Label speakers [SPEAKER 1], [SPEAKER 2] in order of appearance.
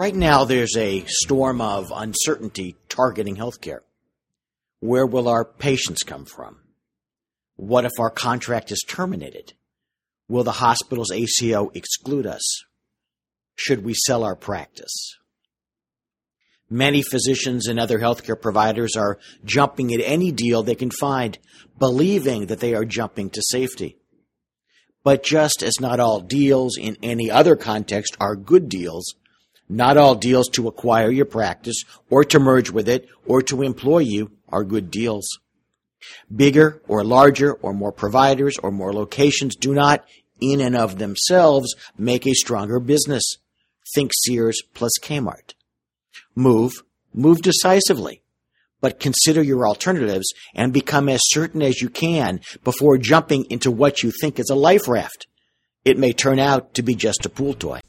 [SPEAKER 1] Right now, there's a storm of uncertainty targeting healthcare. Where will our patients come from? What if our contract is terminated? Will the hospital's ACO exclude us? Should we sell our practice? Many physicians and other healthcare providers are jumping at any deal they can find, believing that they are jumping to safety. But just as not all deals in any other context are good deals, not all deals to acquire your practice or to merge with it or to employ you are good deals. Bigger or larger or more providers or more locations do not, in and of themselves, make a stronger business. Think Sears plus Kmart. Move, move decisively, but consider your alternatives and become as certain as you can before jumping into what you think is a life raft. It may turn out to be just a pool toy.